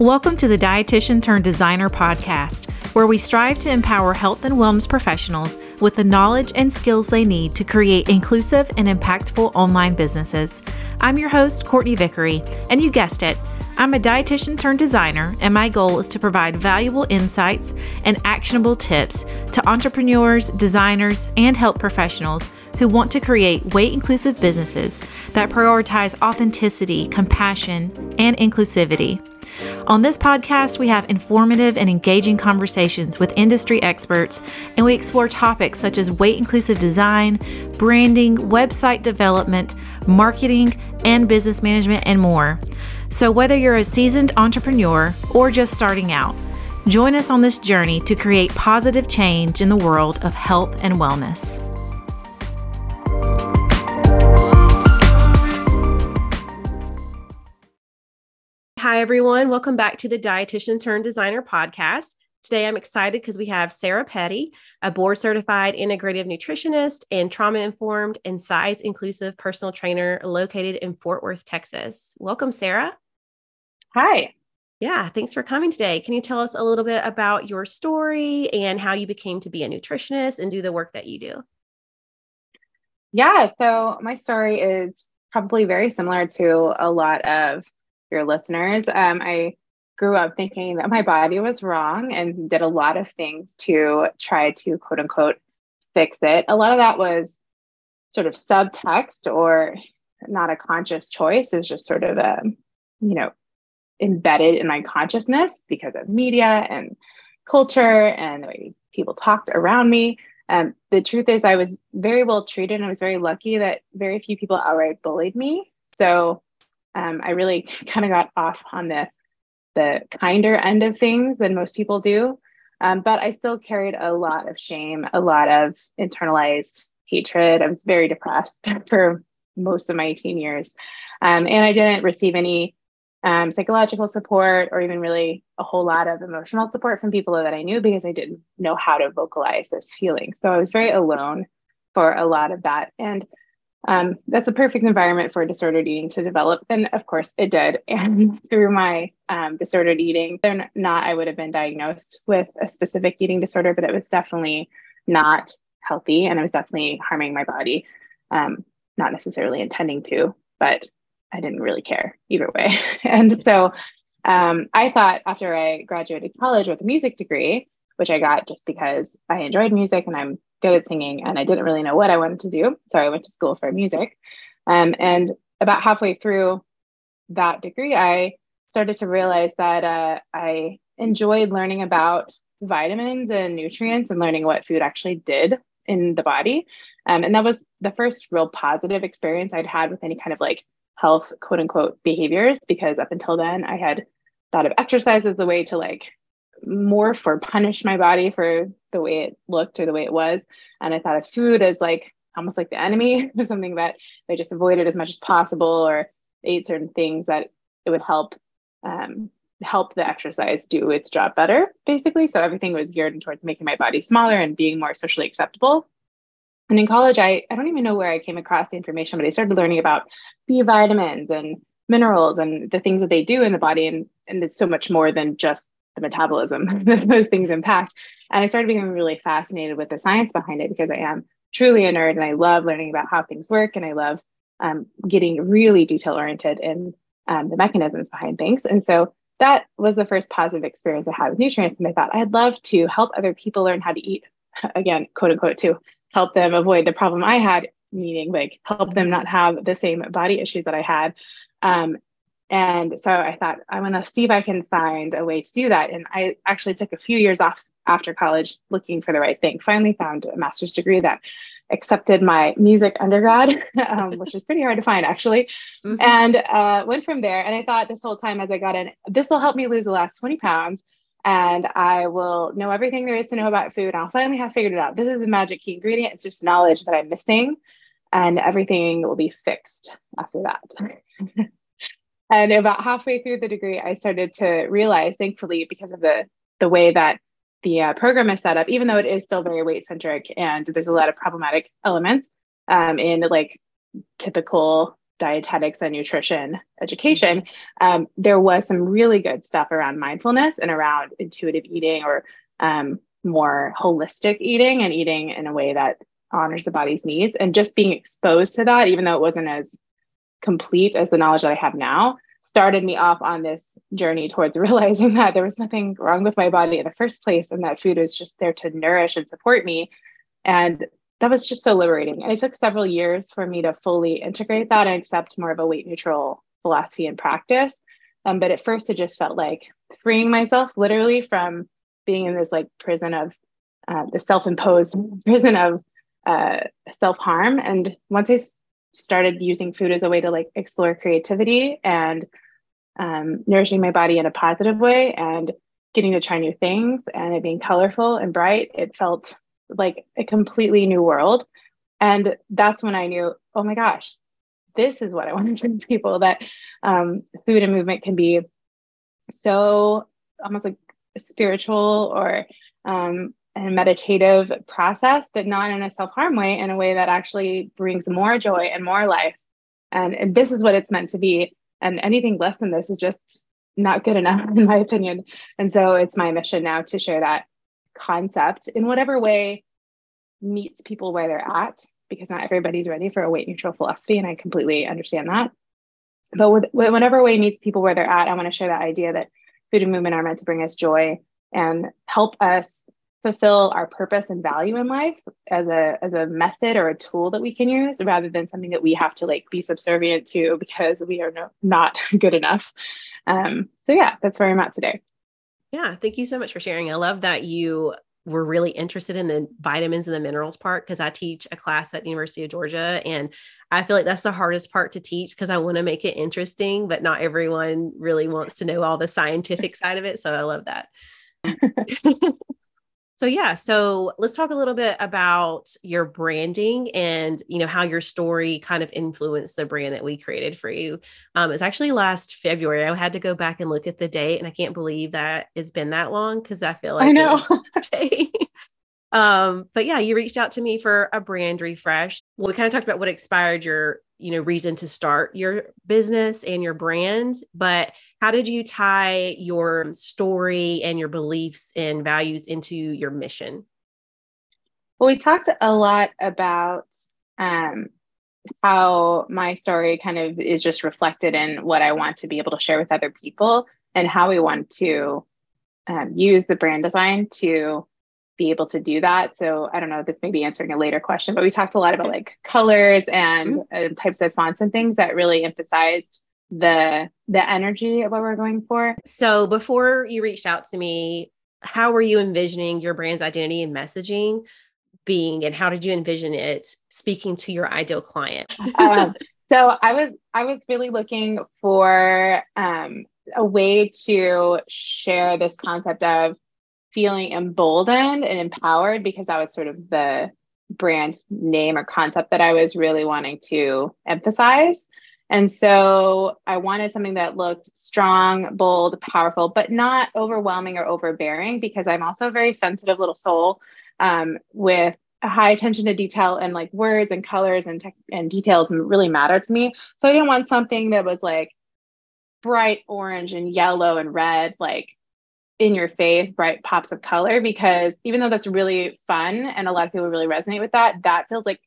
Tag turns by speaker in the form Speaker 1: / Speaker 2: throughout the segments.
Speaker 1: Welcome to the Dietitian Turned Designer podcast, where we strive to empower health and wellness professionals with the knowledge and skills they need to create inclusive and impactful online businesses. I'm your host, Courtney Vickery, and you guessed it. I'm a dietitian turned designer, and my goal is to provide valuable insights and actionable tips to entrepreneurs, designers, and health professionals who want to create weight inclusive businesses that prioritize authenticity, compassion, and inclusivity. On this podcast, we have informative and engaging conversations with industry experts, and we explore topics such as weight inclusive design, branding, website development, marketing, and business management, and more. So, whether you're a seasoned entrepreneur or just starting out, join us on this journey to create positive change in the world of health and wellness. Hi, everyone. Welcome back to the Dietitian Turned Designer podcast. Today, I'm excited because we have Sarah Petty, a board certified integrative nutritionist and trauma informed and size inclusive personal trainer located in Fort Worth, Texas. Welcome, Sarah.
Speaker 2: Hi.
Speaker 1: Yeah, thanks for coming today. Can you tell us a little bit about your story and how you became to be a nutritionist and do the work that you do?
Speaker 2: Yeah, so my story is probably very similar to a lot of your listeners. Um, I grew up thinking that my body was wrong and did a lot of things to try to quote unquote fix it. A lot of that was sort of subtext or not a conscious choice, is just sort of a, you know, embedded in my consciousness because of media and culture and the way people talked around me. Um, the truth is, I was very well treated and I was very lucky that very few people outright bullied me. So um, I really kind of got off on the the kinder end of things than most people do. Um, but I still carried a lot of shame, a lot of internalized hatred. I was very depressed for most of my teen years. Um, and I didn't receive any um, psychological support or even really a whole lot of emotional support from people that I knew because I didn't know how to vocalize those feelings. So I was very alone for a lot of that. And um, that's a perfect environment for disordered eating to develop. And of course, it did. And through my um, disordered eating, they're not, I would have been diagnosed with a specific eating disorder, but it was definitely not healthy. And it was definitely harming my body, um, not necessarily intending to, but I didn't really care either way. and so um, I thought after I graduated college with a music degree, which I got just because I enjoyed music and I'm good at singing and I didn't really know what I wanted to do. So I went to school for music. Um, and about halfway through that degree, I started to realize that uh, I enjoyed learning about vitamins and nutrients and learning what food actually did in the body. Um, and that was the first real positive experience I'd had with any kind of like health quote unquote behaviors because up until then I had thought of exercise as a way to like morph or punish my body for the way it looked or the way it was. And I thought of food as like almost like the enemy or something that I just avoided as much as possible or ate certain things that it would help um, help the exercise do its job better, basically. So everything was geared towards making my body smaller and being more socially acceptable. And in college, I, I don't even know where I came across the information, but I started learning about B vitamins and minerals and the things that they do in the body. And, and it's so much more than just the metabolism that those things impact. And I started becoming really fascinated with the science behind it because I am truly a nerd and I love learning about how things work and I love um, getting really detail oriented in um, the mechanisms behind things. And so that was the first positive experience I had with nutrients. And I thought I'd love to help other people learn how to eat, again, quote unquote, to help them avoid the problem I had, meaning like help them not have the same body issues that I had. Um, and so I thought, I want to see if I can find a way to do that. And I actually took a few years off after college looking for the right thing. Finally found a master's degree that accepted my music undergrad, um, which is pretty hard to find actually, mm-hmm. and uh, went from there. And I thought this whole time as I got in, this will help me lose the last 20 pounds and I will know everything there is to know about food. And I'll finally have figured it out. This is the magic key ingredient. It's just knowledge that I'm missing, and everything will be fixed after that. and about halfway through the degree, I started to realize, thankfully, because of the the way that the uh, program is set up, even though it is still very weight centric and there's a lot of problematic elements um, in like typical dietetics and nutrition education, um, there was some really good stuff around mindfulness and around intuitive eating or um, more holistic eating and eating in a way that honors the body's needs. And just being exposed to that, even though it wasn't as complete as the knowledge that I have now, started me off on this journey towards realizing that there was nothing wrong with my body in the first place and that food was just there to nourish and support me. And that was just so liberating. And it took several years for me to fully integrate that and accept more of a weight neutral philosophy and practice. Um, but at first, it just felt like freeing myself literally from being in this like prison of uh, the self imposed prison of uh, self harm. And once I started using food as a way to like explore creativity and um, nourishing my body in a positive way and getting to try new things and it being colorful and bright, it felt like a completely new world. And that's when I knew, oh my gosh, this is what I want to bring people that um, food and movement can be so almost like spiritual or um, a meditative process, but not in a self harm way, in a way that actually brings more joy and more life. And, and this is what it's meant to be. And anything less than this is just not good enough, in my opinion. And so it's my mission now to share that concept in whatever way meets people where they're at, because not everybody's ready for a weight neutral philosophy. And I completely understand that. But with, whatever way meets people where they're at, I want to share that idea that food and movement are meant to bring us joy and help us fulfill our purpose and value in life as a as a method or a tool that we can use rather than something that we have to like be subservient to because we are no, not good enough. Um, so yeah that's where i'm at today.
Speaker 3: Yeah thank you so much for sharing. I love that you were really interested in the vitamins and the minerals part because i teach a class at the university of georgia and i feel like that's the hardest part to teach because i want to make it interesting but not everyone really wants to know all the scientific side of it so i love that So yeah, so let's talk a little bit about your branding and you know how your story kind of influenced the brand that we created for you. Um, it's actually last February. I had to go back and look at the date, and I can't believe that it's been that long because I feel like
Speaker 2: I know.
Speaker 3: um, but yeah, you reached out to me for a brand refresh. Well, we kind of talked about what expired your you know reason to start your business and your brand, but how did you tie your story and your beliefs and values into your mission?
Speaker 2: Well, we talked a lot about um, how my story kind of is just reflected in what I want to be able to share with other people and how we want to um, use the brand design to be able to do that. So I don't know, this may be answering a later question, but we talked a lot about like colors and uh, types of fonts and things that really emphasized the the energy of what we're going for.
Speaker 3: So before you reached out to me, how were you envisioning your brand's identity and messaging being and how did you envision it speaking to your ideal client?
Speaker 2: um, so I was I was really looking for um, a way to share this concept of feeling emboldened and empowered because that was sort of the brand name or concept that I was really wanting to emphasize. And so I wanted something that looked strong, bold, powerful, but not overwhelming or overbearing because I'm also a very sensitive little soul um, with a high attention to detail and like words and colors and, and details really matter to me. So I didn't want something that was like bright orange and yellow and red, like in your face, bright pops of color, because even though that's really fun and a lot of people really resonate with that, that feels like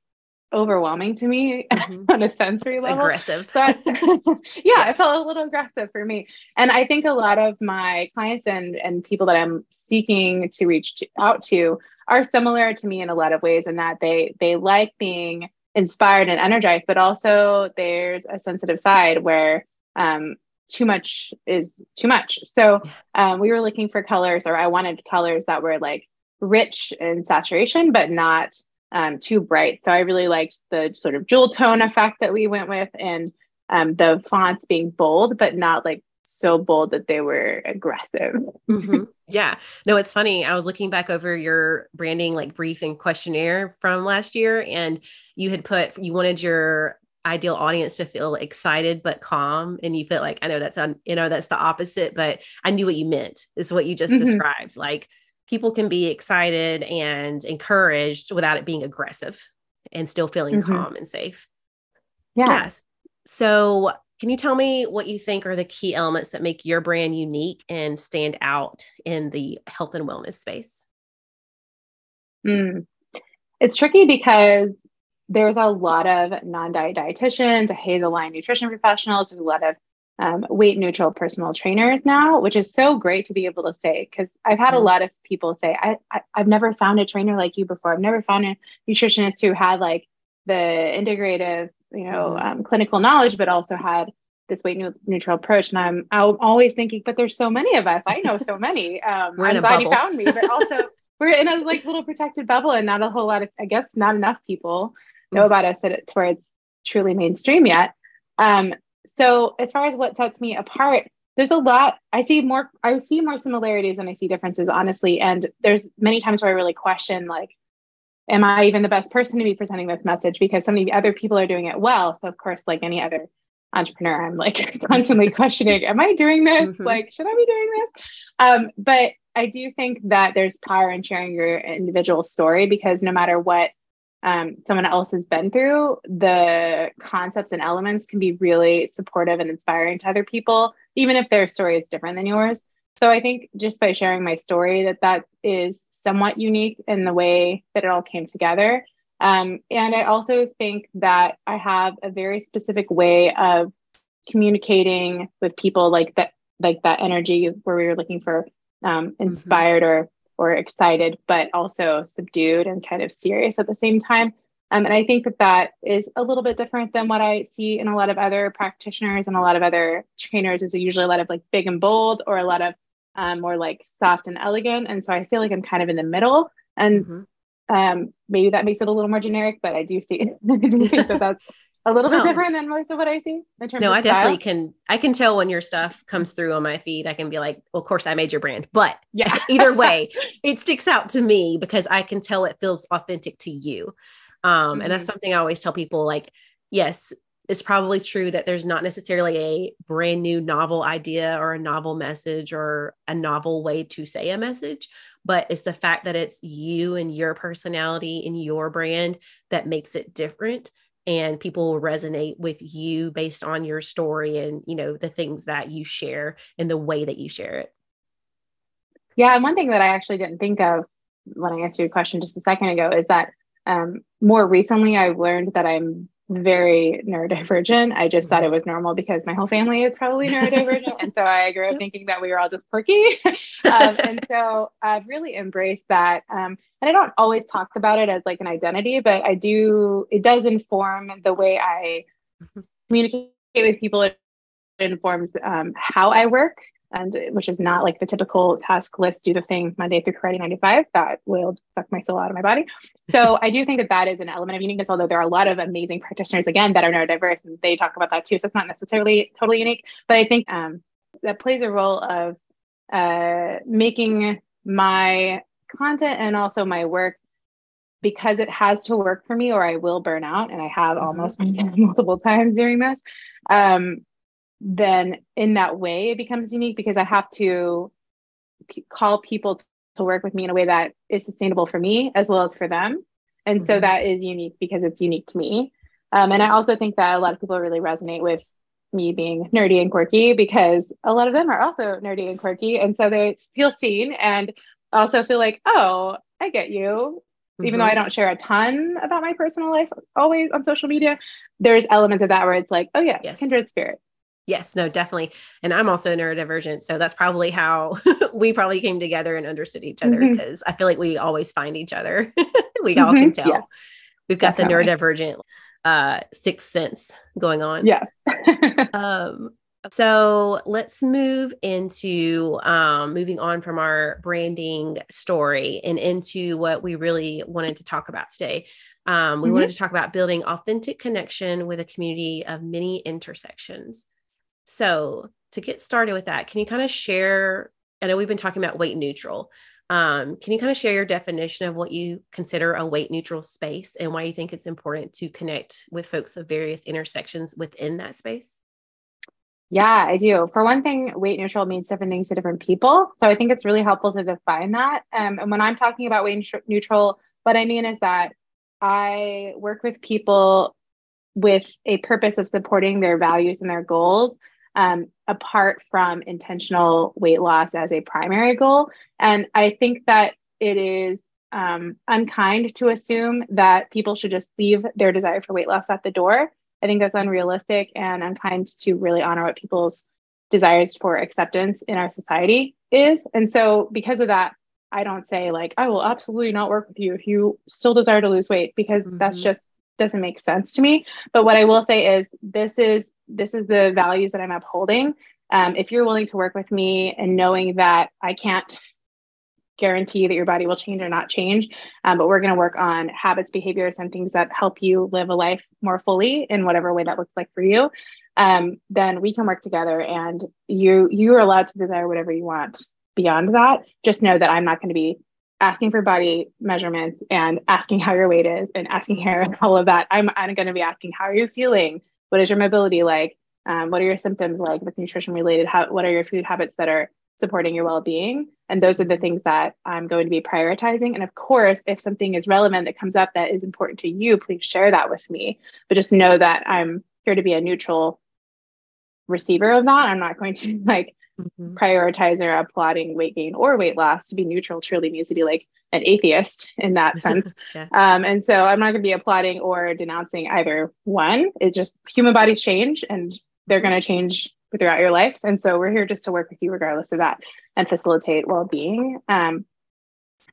Speaker 2: overwhelming to me mm-hmm. on a sensory
Speaker 3: it's
Speaker 2: level.
Speaker 3: Aggressive.
Speaker 2: So I, yeah, yeah, it felt a little aggressive for me. And I think a lot of my clients and and people that I'm seeking to reach to, out to are similar to me in a lot of ways in that they they like being inspired and energized, but also there's a sensitive side where um, too much is too much. So um, we were looking for colors, or I wanted colors that were like rich in saturation, but not um, too bright. So I really liked the sort of jewel tone effect that we went with and um, the fonts being bold, but not like so bold that they were aggressive.
Speaker 3: mm-hmm. Yeah. No, it's funny. I was looking back over your branding like brief and questionnaire from last year, and you had put, you wanted your ideal audience to feel excited but calm and you felt like i know that's on you know that's the opposite but i knew what you meant is what you just mm-hmm. described like people can be excited and encouraged without it being aggressive and still feeling mm-hmm. calm and safe.
Speaker 2: Yeah. Yes.
Speaker 3: So, can you tell me what you think are the key elements that make your brand unique and stand out in the health and wellness space?
Speaker 2: Mm. It's tricky because there's a lot of non-diet dietitians, HAES aligned nutrition professionals. There's a lot of um, weight neutral personal trainers now, which is so great to be able to say because I've had a lot of people say, I, I have never found a trainer like you before. I've never found a nutritionist who had like the integrative, you know, mm-hmm. um, clinical knowledge, but also had this weight neutral approach. And I'm I'm always thinking, but there's so many of us. I know so many. Um, I'm glad bubble. you found me, but also we're in a like little protected bubble, and not a whole lot of, I guess, not enough people know mm-hmm. about us to where it's truly mainstream yet. Um, so as far as what sets me apart, there's a lot. I see more. I see more similarities than I see differences, honestly. And there's many times where I really question, like, am I even the best person to be presenting this message? Because so many other people are doing it well. So of course, like any other entrepreneur, I'm like constantly questioning, am I doing this? Mm-hmm. Like, should I be doing this? Um, but I do think that there's power in sharing your individual story because no matter what um, someone else has been through, the concepts and elements can be really supportive and inspiring to other people, even if their story is different than yours. So I think just by sharing my story, that that is somewhat unique in the way that it all came together. Um, and I also think that I have a very specific way of communicating with people, like that, like that energy where we were looking for um, mm-hmm. inspired mm-hmm. or or excited, but also subdued and kind of serious at the same time. Um, and I think that that is a little bit different than what I see in a lot of other practitioners and a lot of other trainers. Is usually a lot of like big and bold or a lot of um, more like soft and elegant. And so I feel like I'm kind of in the middle. And mm-hmm. um, maybe that makes it a little more generic, but I do see I do think that that's a little bit different than most of what I see in terms
Speaker 3: no,
Speaker 2: I
Speaker 3: definitely can. I can tell when your stuff comes through on my feed. I can be like, well, of course, I made your brand, but yeah, either way, it sticks out to me because I can tell it feels authentic to you. Um, mm-hmm. And that's mm-hmm. something I always tell people. Like, yes, it's probably true that there's not necessarily a brand new novel idea or a novel message or a novel way to say a message, but it's the fact that it's you and your personality and your brand that makes it different and people will resonate with you based on your story and you know the things that you share and the way that you share it.
Speaker 2: Yeah and one thing that i actually didn't think of when i answered your question just a second ago is that um, more recently i've learned that i'm very neurodivergent. I just thought it mm-hmm. was normal because my whole family is probably neurodivergent. and so I grew up thinking that we were all just quirky. um, and so I've really embraced that. Um, and I don't always talk about it as like an identity, but I do, it does inform the way I mm-hmm. communicate with people. It informs um, how I work and which is not like the typical task list do the thing monday through friday 95 that will suck my soul out of my body so i do think that that is an element of uniqueness although there are a lot of amazing practitioners again that are neurodiverse and they talk about that too so it's not necessarily totally unique but i think um, that plays a role of uh, making my content and also my work because it has to work for me or i will burn out and i have mm-hmm. almost multiple times during this um, then in that way it becomes unique because I have to p- call people t- to work with me in a way that is sustainable for me as well as for them. And mm-hmm. so that is unique because it's unique to me. Um, and I also think that a lot of people really resonate with me being nerdy and quirky because a lot of them are also nerdy and quirky. And so they feel seen and also feel like, oh, I get you. Mm-hmm. Even though I mm-hmm. don't share a ton about my personal life always on social media, there's elements of that where it's like, oh, yes, yes. kindred spirit.
Speaker 3: Yes, no, definitely. And I'm also neurodivergent. So that's probably how we probably came together and understood each other because mm-hmm. I feel like we always find each other. we all can mm-hmm. tell. Yes. We've got definitely. the neurodivergent uh sixth sense going on.
Speaker 2: Yes.
Speaker 3: um so let's move into um, moving on from our branding story and into what we really wanted to talk about today. Um, we mm-hmm. wanted to talk about building authentic connection with a community of many intersections. So, to get started with that, can you kind of share? I know we've been talking about weight neutral. Um, can you kind of share your definition of what you consider a weight neutral space and why you think it's important to connect with folks of various intersections within that space?
Speaker 2: Yeah, I do. For one thing, weight neutral means different things to different people. So I think it's really helpful to define that. Um, and when I'm talking about weight neutral, what I mean is that I work with people with a purpose of supporting their values and their goals um, apart from intentional weight loss as a primary goal. And I think that it is um, unkind to assume that people should just leave their desire for weight loss at the door. I think that's unrealistic and unkind to really honor what people's desires for acceptance in our society is. And so, because of that, I don't say, like, I will absolutely not work with you if you still desire to lose weight, because mm-hmm. that's just doesn't make sense to me. But what I will say is this is this is the values that I'm upholding. Um, if you're willing to work with me and knowing that I can't guarantee that your body will change or not change, um, but we're going to work on habits, behaviors, and things that help you live a life more fully in whatever way that looks like for you. Um, then we can work together, and you you are allowed to desire whatever you want beyond that. Just know that I'm not going to be asking for body measurements and asking how your weight is and asking hair and all of that. I'm, I'm going to be asking how are you feeling? What is your mobility like? Um, what are your symptoms like? What's nutrition related? How, what are your food habits that are supporting your well-being? And those are the things that I'm going to be prioritizing. And of course, if something is relevant that comes up that is important to you, please share that with me. But just know that I'm here to be a neutral receiver of that. I'm not going to like mm-hmm. prioritize or applauding weight gain or weight loss. To be neutral truly means to be like an atheist in that sense. yeah. um, and so I'm not going to be applauding or denouncing either one. It just human bodies change and they're going to change throughout your life. And so we're here just to work with you regardless of that and facilitate well being. Um,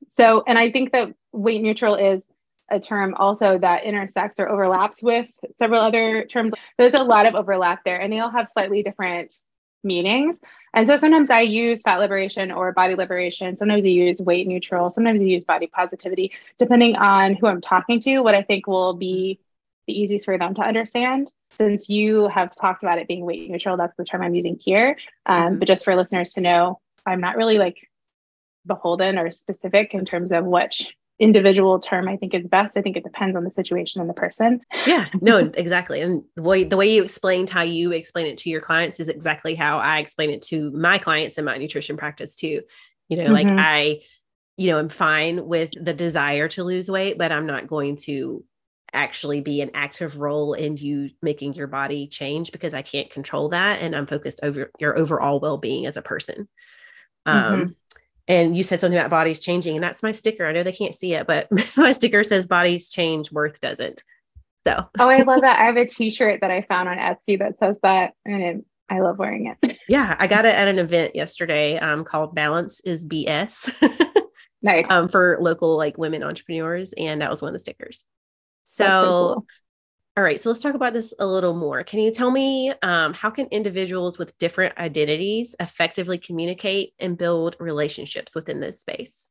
Speaker 2: so, and I think that weight neutral is a term also that intersects or overlaps with several other terms. There's a lot of overlap there, and they all have slightly different meanings. And so sometimes I use fat liberation or body liberation. Sometimes I use weight neutral. Sometimes I use body positivity, depending on who I'm talking to, what I think will be the easiest for them to understand. Since you have talked about it being weight neutral, that's the term I'm using here. Um, mm-hmm. But just for listeners to know, I'm not really like beholden or specific in terms of which individual term I think is best. I think it depends on the situation and the person.
Speaker 3: Yeah, no, exactly. And the way the way you explained how you explain it to your clients is exactly how I explain it to my clients in my nutrition practice too. You know, mm-hmm. like I, you know, I'm fine with the desire to lose weight, but I'm not going to actually be an active role in you making your body change because I can't control that and I'm focused over your overall well-being as a person. Um mm-hmm and you said something about bodies changing and that's my sticker. I know they can't see it but my sticker says bodies change worth doesn't. So.
Speaker 2: Oh i love that. I have a t-shirt that i found on etsy that says that and it, i love wearing it.
Speaker 3: Yeah i got it at an event yesterday um, called balance is bs
Speaker 2: nice.
Speaker 3: Um, for local like women entrepreneurs and that was one of the stickers. So, so cool. All right, so let's talk about this a little more. Can you tell me um, how can individuals with different identities effectively communicate and build relationships within this space?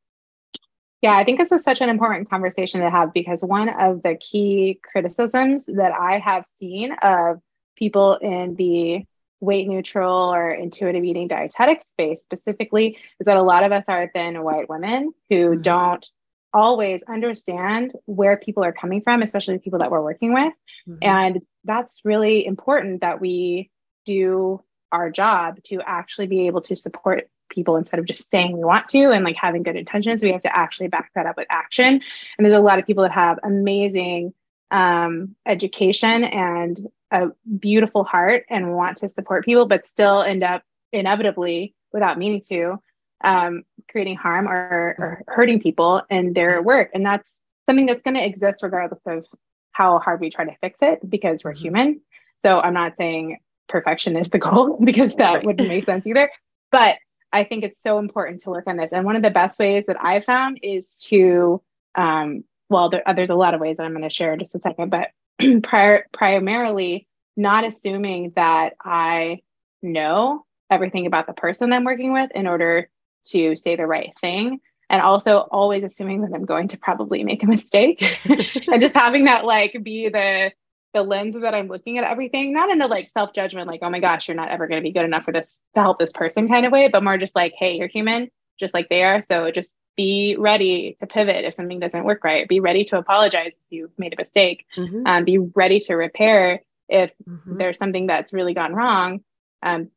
Speaker 2: Yeah, I think this is such an important conversation to have because one of the key criticisms that I have seen of people in the weight neutral or intuitive eating dietetic space specifically is that a lot of us are thin white women who mm-hmm. don't always understand where people are coming from, especially the people that we're working with. Mm-hmm. And that's really important that we do our job to actually be able to support people instead of just saying we want to and like having good intentions. We have to actually back that up with action. And there's a lot of people that have amazing um, education and a beautiful heart and want to support people, but still end up inevitably, without meaning to, um, creating harm or, or hurting people in their work. And that's something that's going to exist regardless of how hard we try to fix it because we're mm-hmm. human. So I'm not saying perfection is the goal because that right. wouldn't make sense either. But I think it's so important to work on this. And one of the best ways that I found is to, um, well, there, uh, there's a lot of ways that I'm going to share in just a second, but prior, primarily not assuming that I know everything about the person I'm working with in order to say the right thing and also always assuming that i'm going to probably make a mistake and just having that like be the the lens that i'm looking at everything not in a like self-judgment like oh my gosh you're not ever going to be good enough for this to help this person kind of way but more just like hey you're human just like they are so just be ready to pivot if something doesn't work right be ready to apologize if you've made a mistake mm-hmm. um, be ready to repair if mm-hmm. there's something that's really gone wrong um,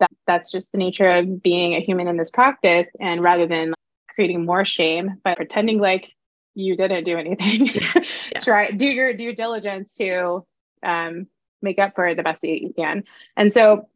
Speaker 2: that that's just the nature of being a human in this practice and rather than creating more shame by pretending like you didn't do anything yeah. try do your due diligence to um, make up for the best that you can. And so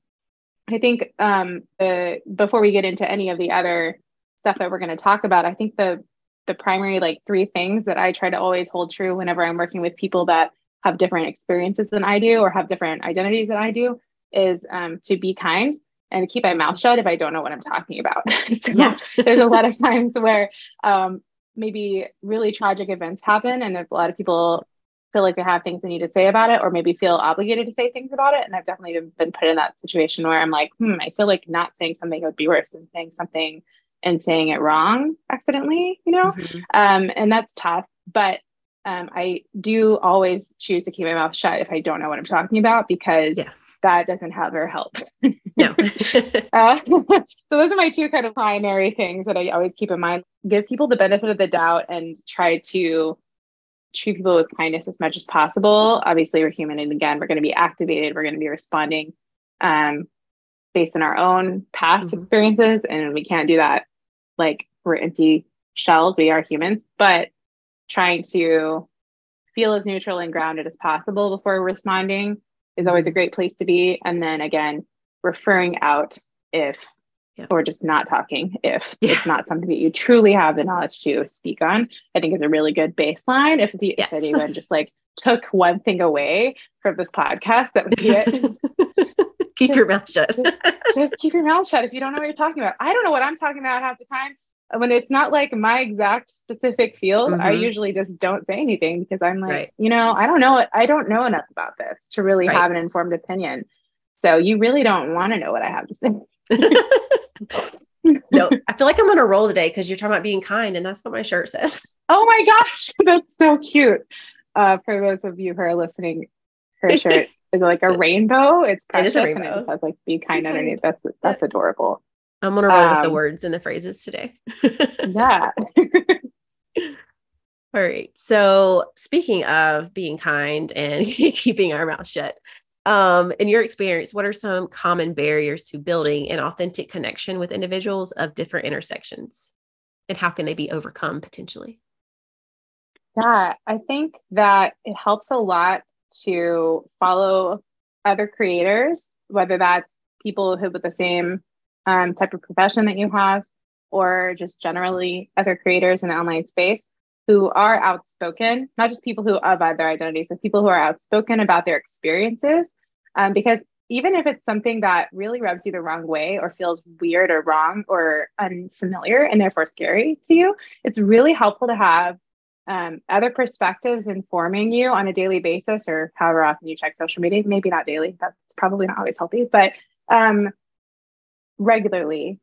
Speaker 2: I think um, the, before we get into any of the other stuff that we're going to talk about, I think the the primary like three things that I try to always hold true whenever I'm working with people that have different experiences than I do or have different identities than I do is um, to be kind and keep my mouth shut if I don't know what I'm talking about. so yeah. there's a lot of times where um, maybe really tragic events happen and a lot of people feel like they have things they need to say about it or maybe feel obligated to say things about it. And I've definitely been put in that situation where I'm like, hmm, I feel like not saying something would be worse than saying something and saying it wrong accidentally, you know? Mm-hmm. Um, and that's tough. But um, I do always choose to keep my mouth shut if I don't know what I'm talking about because yeah. that doesn't ever help.
Speaker 3: no.
Speaker 2: uh, so those are my two kind of primary things that I always keep in mind. Give people the benefit of the doubt and try to treat people with kindness as much as possible. Obviously, we're human, and again, we're going to be activated. We're going to be responding um, based on our own past mm-hmm. experiences, and we can't do that like we're empty shells. We are humans, but trying to feel as neutral and grounded as possible before responding is always a great place to be. And then again, referring out if yeah. or just not talking if yeah. it's not something that you truly have the knowledge to speak on i think is a really good baseline if, the, yes. if anyone just like took one thing away from this podcast that would be it
Speaker 3: keep just, your mouth shut
Speaker 2: just, just, keep your mouth shut if you don't know what you're talking about i don't know what i'm talking about half the time when it's not like my exact specific field mm-hmm. i usually just don't say anything because i'm like right. you know i don't know i don't know enough about this to really right. have an informed opinion so you really don't want to know what i have to say
Speaker 3: no, I feel like I'm on a roll today because you're talking about being kind, and that's what my shirt says.
Speaker 2: Oh my gosh, that's so cute. Uh, for those of you who are listening, her shirt is like a rainbow. It's precious, it is a rainbow. and it just has like "be kind" underneath. That's that's adorable.
Speaker 3: I'm gonna roll um, with the um, words and the phrases today.
Speaker 2: yeah.
Speaker 3: All right. So speaking of being kind and keeping our mouth shut, um, in your experience, what are some common barriers to building an authentic connection with individuals of different intersections? And how can they be overcome potentially?
Speaker 2: Yeah, I think that it helps a lot to follow other creators, whether that's people who with the same um, type of profession that you have, or just generally other creators in the online space who are outspoken, not just people who have other identities, but people who are outspoken about their experiences. Um, because even if it's something that really rubs you the wrong way or feels weird or wrong or unfamiliar and therefore scary to you, it's really helpful to have um, other perspectives informing you on a daily basis or however often you check social media. Maybe not daily, that's probably not always healthy, but um, regularly.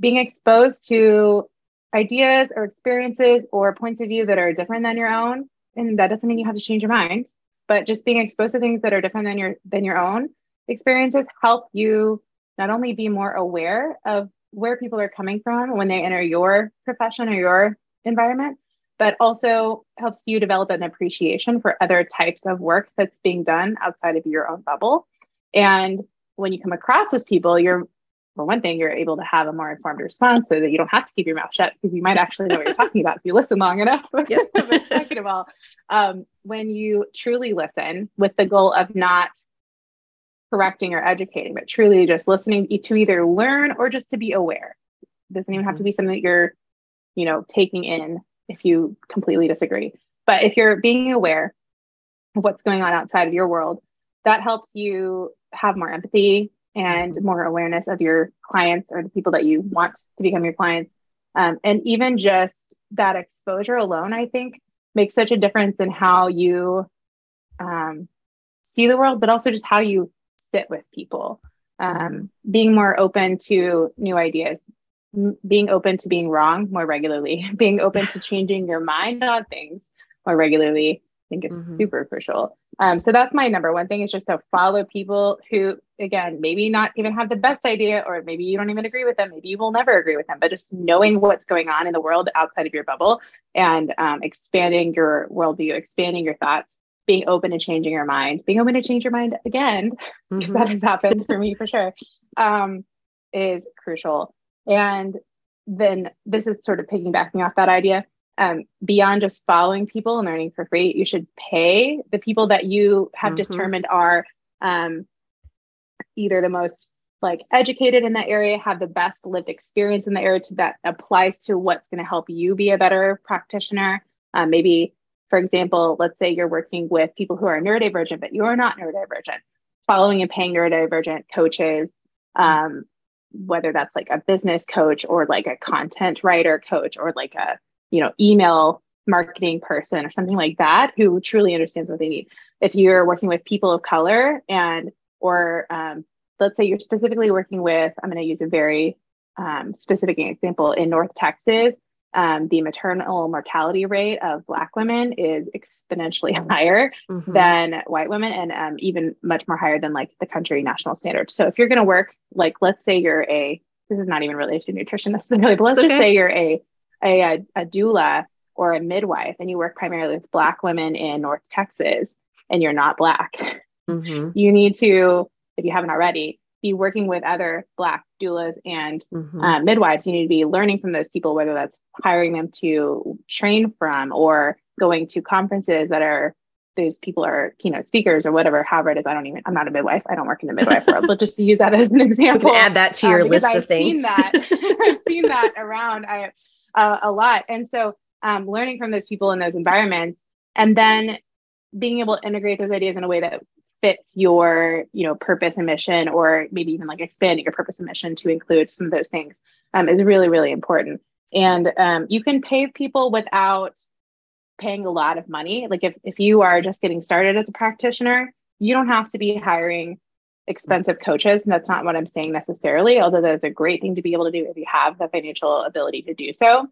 Speaker 2: Being exposed to ideas or experiences or points of view that are different than your own. And that doesn't mean you have to change your mind, but just being exposed to things that are different than your than your own experiences help you not only be more aware of where people are coming from when they enter your profession or your environment, but also helps you develop an appreciation for other types of work that's being done outside of your own bubble. And when you come across those people, you're for one thing, you're able to have a more informed response so that you don't have to keep your mouth shut because you might actually know what you're talking about if you listen long enough. Yep. but second of all, um, when you truly listen with the goal of not correcting or educating, but truly just listening to either learn or just to be aware. It doesn't even have to mm-hmm. be something that you're, you know, taking in if you completely disagree. But if you're being aware of what's going on outside of your world, that helps you have more empathy, and more awareness of your clients or the people that you want to become your clients. Um, and even just that exposure alone, I think, makes such a difference in how you um, see the world, but also just how you sit with people. Um, being more open to new ideas, m- being open to being wrong more regularly, being open to changing your mind on things more regularly, I think is mm-hmm. super crucial. Um, so that's my number one thing is just to follow people who, again, maybe not even have the best idea, or maybe you don't even agree with them. Maybe you will never agree with them, but just knowing what's going on in the world outside of your bubble and um, expanding your worldview, expanding your thoughts, being open to changing your mind, being open to change your mind again, because mm-hmm. that has happened for me for sure, um, is crucial. And then this is sort of piggybacking off that idea. Um, beyond just following people and learning for free, you should pay the people that you have mm-hmm. determined are um, either the most like educated in that area, have the best lived experience in the area to, that applies to what's going to help you be a better practitioner. Um, maybe, for example, let's say you're working with people who are neurodivergent, but you're not neurodivergent. Following and paying neurodivergent coaches, um, whether that's like a business coach or like a content writer coach or like a you know email marketing person or something like that who truly understands what they need. If you're working with people of color and or um, let's say you're specifically working with, I'm going to use a very um, specific example in North Texas. Um, the maternal mortality rate of Black women is exponentially higher mm-hmm. than white women, and um, even much more higher than like the country national standard. So, if you're going to work, like, let's say you're a, this is not even related to nutrition necessarily, but let's okay. just say you're a, a, a doula or a midwife, and you work primarily with Black women in North Texas, and you're not Black. Mm-hmm. You need to if you haven't already, be working with other Black doulas and mm-hmm. uh, midwives. You need to be learning from those people, whether that's hiring them to train from or going to conferences that are those people are keynote speakers or whatever, however it is. I don't even, I'm not a midwife. I don't work in the midwife world, but just to use that as an example.
Speaker 3: add that to your um, list
Speaker 2: I've
Speaker 3: of things.
Speaker 2: Seen that, I've seen that around I, a lot. And so um, learning from those people in those environments and then being able to integrate those ideas in a way that fits your you know purpose and mission or maybe even like expanding your purpose and mission to include some of those things um, is really really important and um, you can pay people without paying a lot of money like if, if you are just getting started as a practitioner you don't have to be hiring expensive coaches and that's not what i'm saying necessarily although that's a great thing to be able to do if you have the financial ability to do so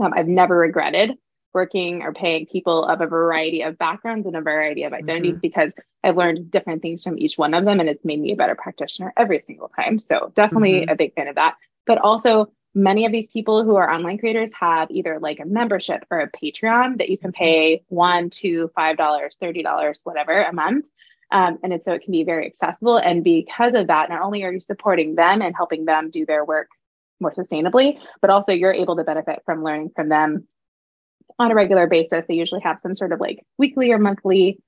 Speaker 2: um, i've never regretted working or paying people of a variety of backgrounds and a variety of identities mm-hmm. because I've learned different things from each one of them and it's made me a better practitioner every single time. So definitely mm-hmm. a big fan of that. But also many of these people who are online creators have either like a membership or a Patreon that you can pay one, two, five dollars, thirty dollars, whatever a month. Um, and so it can be very accessible. And because of that, not only are you supporting them and helping them do their work more sustainably, but also you're able to benefit from learning from them on a regular basis. They usually have some sort of like weekly or monthly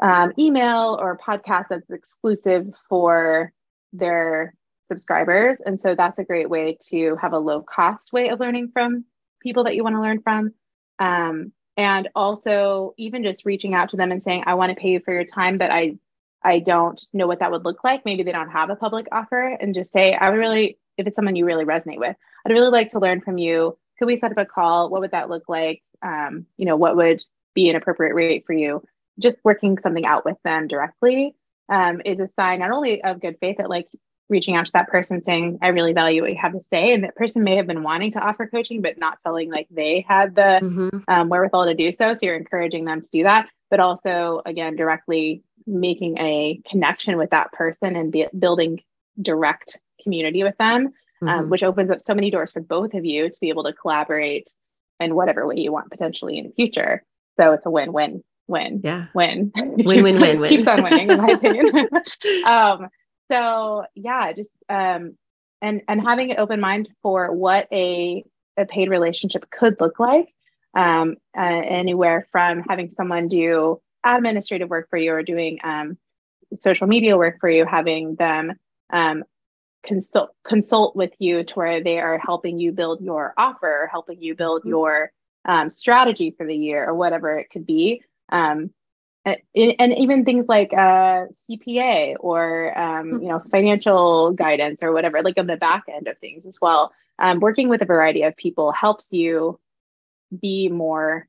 Speaker 2: um, email or podcast that's exclusive for their subscribers. And so that's a great way to have a low cost way of learning from people that you want to learn from. Um, and also even just reaching out to them and saying, I want to pay you for your time, but I I don't know what that would look like. Maybe they don't have a public offer and just say, I would really, if it's someone you really resonate with, I'd really like to learn from you could we set up a call? What would that look like? Um, you know, what would be an appropriate rate for you? Just working something out with them directly um, is a sign not only of good faith that like reaching out to that person saying, I really value what you have to say. And that person may have been wanting to offer coaching, but not feeling like they had the mm-hmm. um, wherewithal to do so. So you're encouraging them to do that, but also, again, directly making a connection with that person and be, building direct community with them um, mm-hmm. um, which opens up so many doors for both of you to be able to collaborate in whatever way you want potentially in the future. So it's a win win win.
Speaker 3: Yeah.
Speaker 2: Win.
Speaker 3: Win win win win.
Speaker 2: Keeps on winning, in my opinion. um, so yeah, just um, and and having an open mind for what a a paid relationship could look like. Um, uh, anywhere from having someone do administrative work for you or doing um, social media work for you, having them um, consult consult with you to where they are helping you build your offer, helping you build mm-hmm. your um, strategy for the year or whatever it could be. Um, and, and even things like uh, CPA or um, mm-hmm. you know financial guidance or whatever, like on the back end of things as well. Um, working with a variety of people helps you be more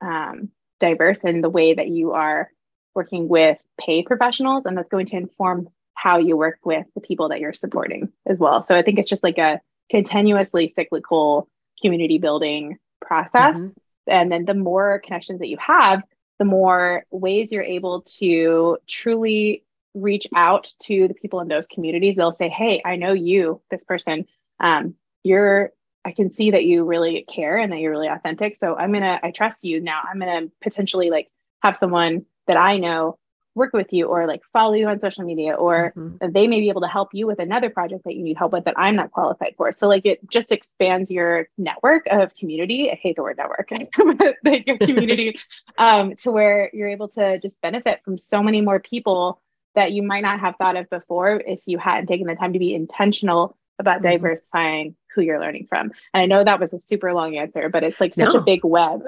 Speaker 2: um, diverse in the way that you are working with pay professionals, and that's going to inform how you work with the people that you're supporting as well. So I think it's just like a continuously cyclical community building process. Mm-hmm. And then the more connections that you have, the more ways you're able to truly reach out to the people in those communities. They'll say, Hey, I know you, this person. Um, you're, I can see that you really care and that you're really authentic. So I'm going to, I trust you now. I'm going to potentially like have someone that I know work with you or like follow you on social media or mm-hmm. they may be able to help you with another project that you need help with that I'm not qualified for. So like it just expands your network of community. I hate the word network, like your community um, to where you're able to just benefit from so many more people that you might not have thought of before if you hadn't taken the time to be intentional about mm-hmm. diversifying who you're learning from. And I know that was a super long answer, but it's like such no. a big web.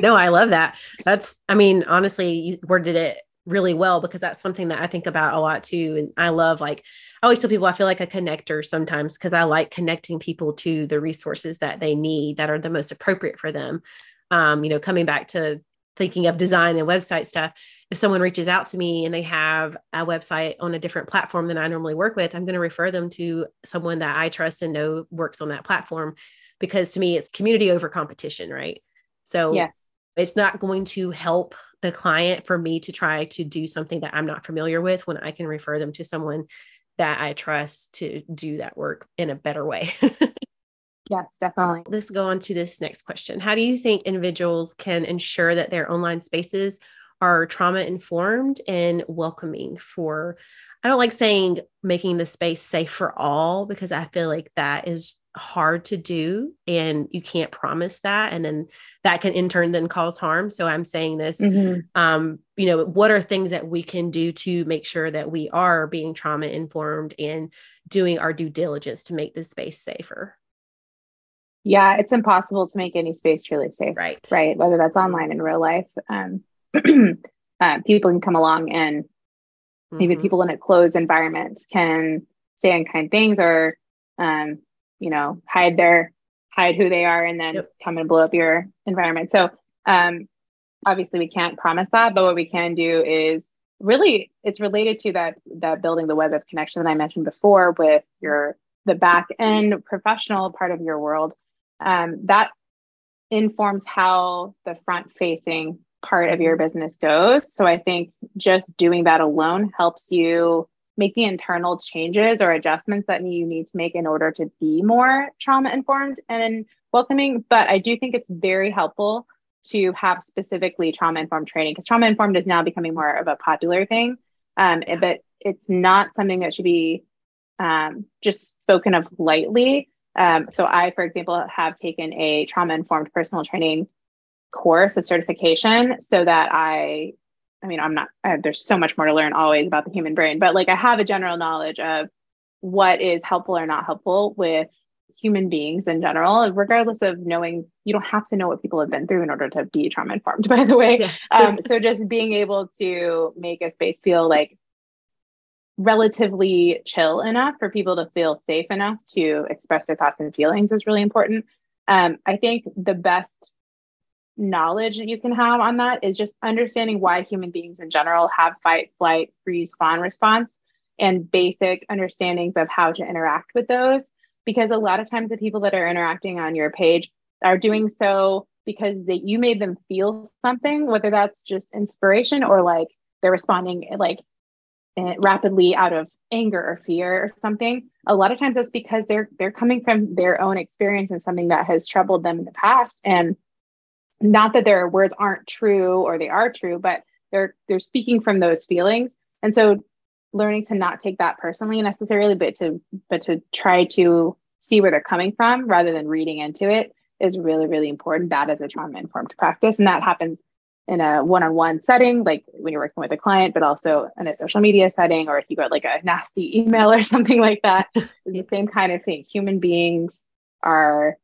Speaker 3: no, I love that. That's, I mean, honestly, you worded it really well because that's something that I think about a lot too. And I love like I always tell people I feel like a connector sometimes because I like connecting people to the resources that they need that are the most appropriate for them. Um, you know, coming back to thinking of design and website stuff, if someone reaches out to me and they have a website on a different platform than I normally work with, I'm going to refer them to someone that I trust and know works on that platform because to me it's community over competition, right? So yeah. it's not going to help the client for me to try to do something that I'm not familiar with when I can refer them to someone that I trust to do that work in a better way.
Speaker 2: yes, definitely.
Speaker 3: Let's go on to this next question. How do you think individuals can ensure that their online spaces are trauma informed and welcoming for I don't like saying making the space safe for all because I feel like that is hard to do and you can't promise that and then that can in turn then cause harm. So i'm saying this mm-hmm. um you know what are things that we can do to make sure that we are being trauma informed and doing our due diligence to make this space safer?
Speaker 2: Yeah it's impossible to make any space truly safe
Speaker 3: right.
Speaker 2: right? Whether that's online in real life um uh, people can come along and maybe mm-hmm. people in a closed environment can say unkind things or um, you know hide their hide who they are and then yep. come and blow up your environment so um, obviously we can't promise that but what we can do is really it's related to that that building the web of connection that i mentioned before with your the back end professional part of your world um, that informs how the front facing part of your business goes so i think just doing that alone helps you make the internal changes or adjustments that you need to make in order to be more trauma informed and welcoming. But I do think it's very helpful to have specifically trauma informed training because trauma informed is now becoming more of a popular thing. Um, but it's not something that should be um, just spoken of lightly. Um, so I, for example, have taken a trauma informed personal training course, a certification, so that I I mean, I'm not, I, there's so much more to learn always about the human brain, but like I have a general knowledge of what is helpful or not helpful with human beings in general, regardless of knowing, you don't have to know what people have been through in order to be trauma informed, by the way. Yeah. um, so just being able to make a space feel like relatively chill enough for people to feel safe enough to express their thoughts and feelings is really important. Um, I think the best knowledge that you can have on that is just understanding why human beings in general have fight, flight, freeze, fawn response and basic understandings of how to interact with those. Because a lot of times the people that are interacting on your page are doing so because that you made them feel something, whether that's just inspiration or like they're responding like eh, rapidly out of anger or fear or something. A lot of times that's because they're they're coming from their own experience and something that has troubled them in the past and not that their words aren't true or they are true but they're they're speaking from those feelings. And so learning to not take that personally necessarily but to but to try to see where they're coming from rather than reading into it is really really important. That is a trauma informed practice and that happens in a one-on-one setting like when you're working with a client but also in a social media setting or if you got like a nasty email or something like that. It's the same kind of thing. Human beings are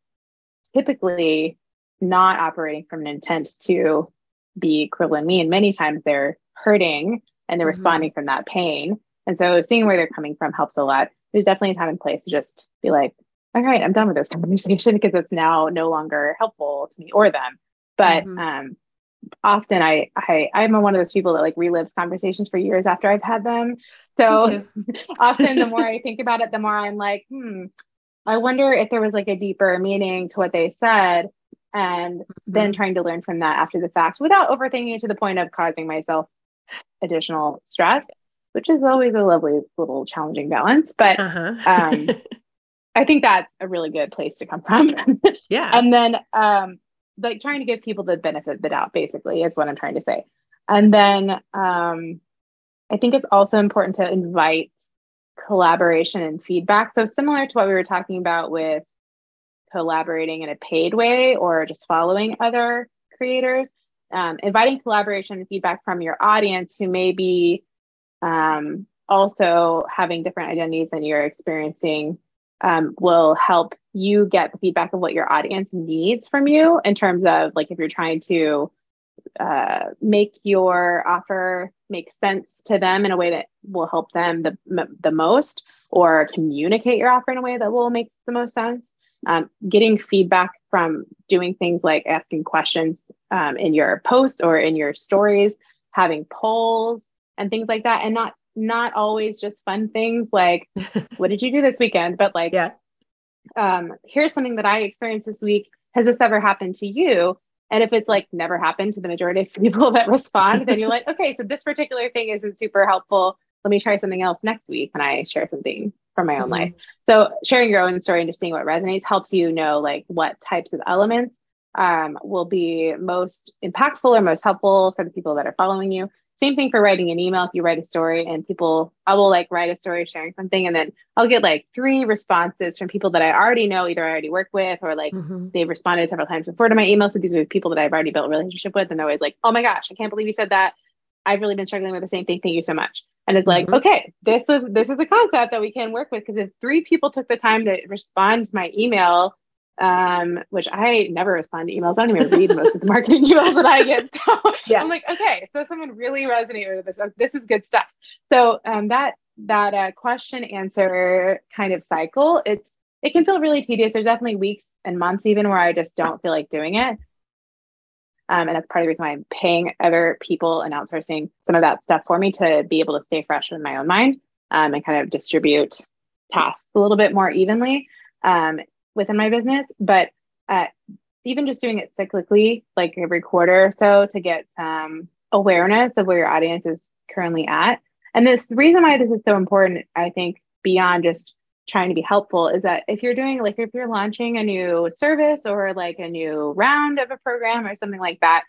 Speaker 2: typically not operating from an intent to be cruel and mean. Many times they're hurting and they're mm-hmm. responding from that pain. And so seeing where they're coming from helps a lot. There's definitely a time and place to just be like, all right, I'm done with this conversation because it's now no longer helpful to me or them. But mm-hmm. um, often I, I I'm one of those people that like relives conversations for years after I've had them. So often the more I think about it, the more I'm like, hmm, I wonder if there was like a deeper meaning to what they said and then mm-hmm. trying to learn from that after the fact without overthinking it to the point of causing myself additional stress, which is always a lovely little challenging balance. But uh-huh. um, I think that's a really good place to come from.
Speaker 3: yeah.
Speaker 2: And then um, like trying to give people the benefit of the doubt, basically, is what I'm trying to say. And then um, I think it's also important to invite collaboration and feedback. So, similar to what we were talking about with collaborating in a paid way or just following other creators, um, inviting collaboration and feedback from your audience who may be um, also having different identities than you're experiencing um, will help you get the feedback of what your audience needs from you in terms of like if you're trying to uh, make your offer make sense to them in a way that will help them the, the most or communicate your offer in a way that will make the most sense um, getting feedback from doing things like asking questions um, in your posts or in your stories having polls and things like that and not not always just fun things like what did you do this weekend? but like
Speaker 3: yeah.
Speaker 2: um here's something that i experienced this week. Has this ever happened to you? And if it's like never happened to the majority of people that respond then you're like okay so this particular thing isn't super helpful. Let me try something else next week. When i share something from my own mm-hmm. life so sharing your own story and just seeing what resonates helps you know like what types of elements um, will be most impactful or most helpful for the people that are following you same thing for writing an email. If you write a story and people, I will like write a story sharing something, and then I'll get like three responses from people that I already know, either I already work with or like mm-hmm. they've responded several times before to my email. So these are people that I've already built a relationship with, and they're always like, "Oh my gosh, I can't believe you said that. I've really been struggling with the same thing. Thank you so much." And it's like, mm-hmm. okay, this was this is a concept that we can work with because if three people took the time to respond to my email um, which I never respond to emails. I don't even read most of the marketing emails that I get. So yeah. I'm like, okay, so someone really resonated with this. Oh, this is good stuff. So um, that that uh, question answer kind of cycle, it's it can feel really tedious. There's definitely weeks and months even where I just don't feel like doing it. Um, and that's part of the reason why I'm paying other people and outsourcing some of that stuff for me to be able to stay fresh in my own mind um, and kind of distribute tasks a little bit more evenly. Um, within my business, but uh, even just doing it cyclically, like every quarter or so, to get some awareness of where your audience is currently at. And this reason why this is so important, I think, beyond just trying to be helpful, is that if you're doing like if you're launching a new service or like a new round of a program or something like that,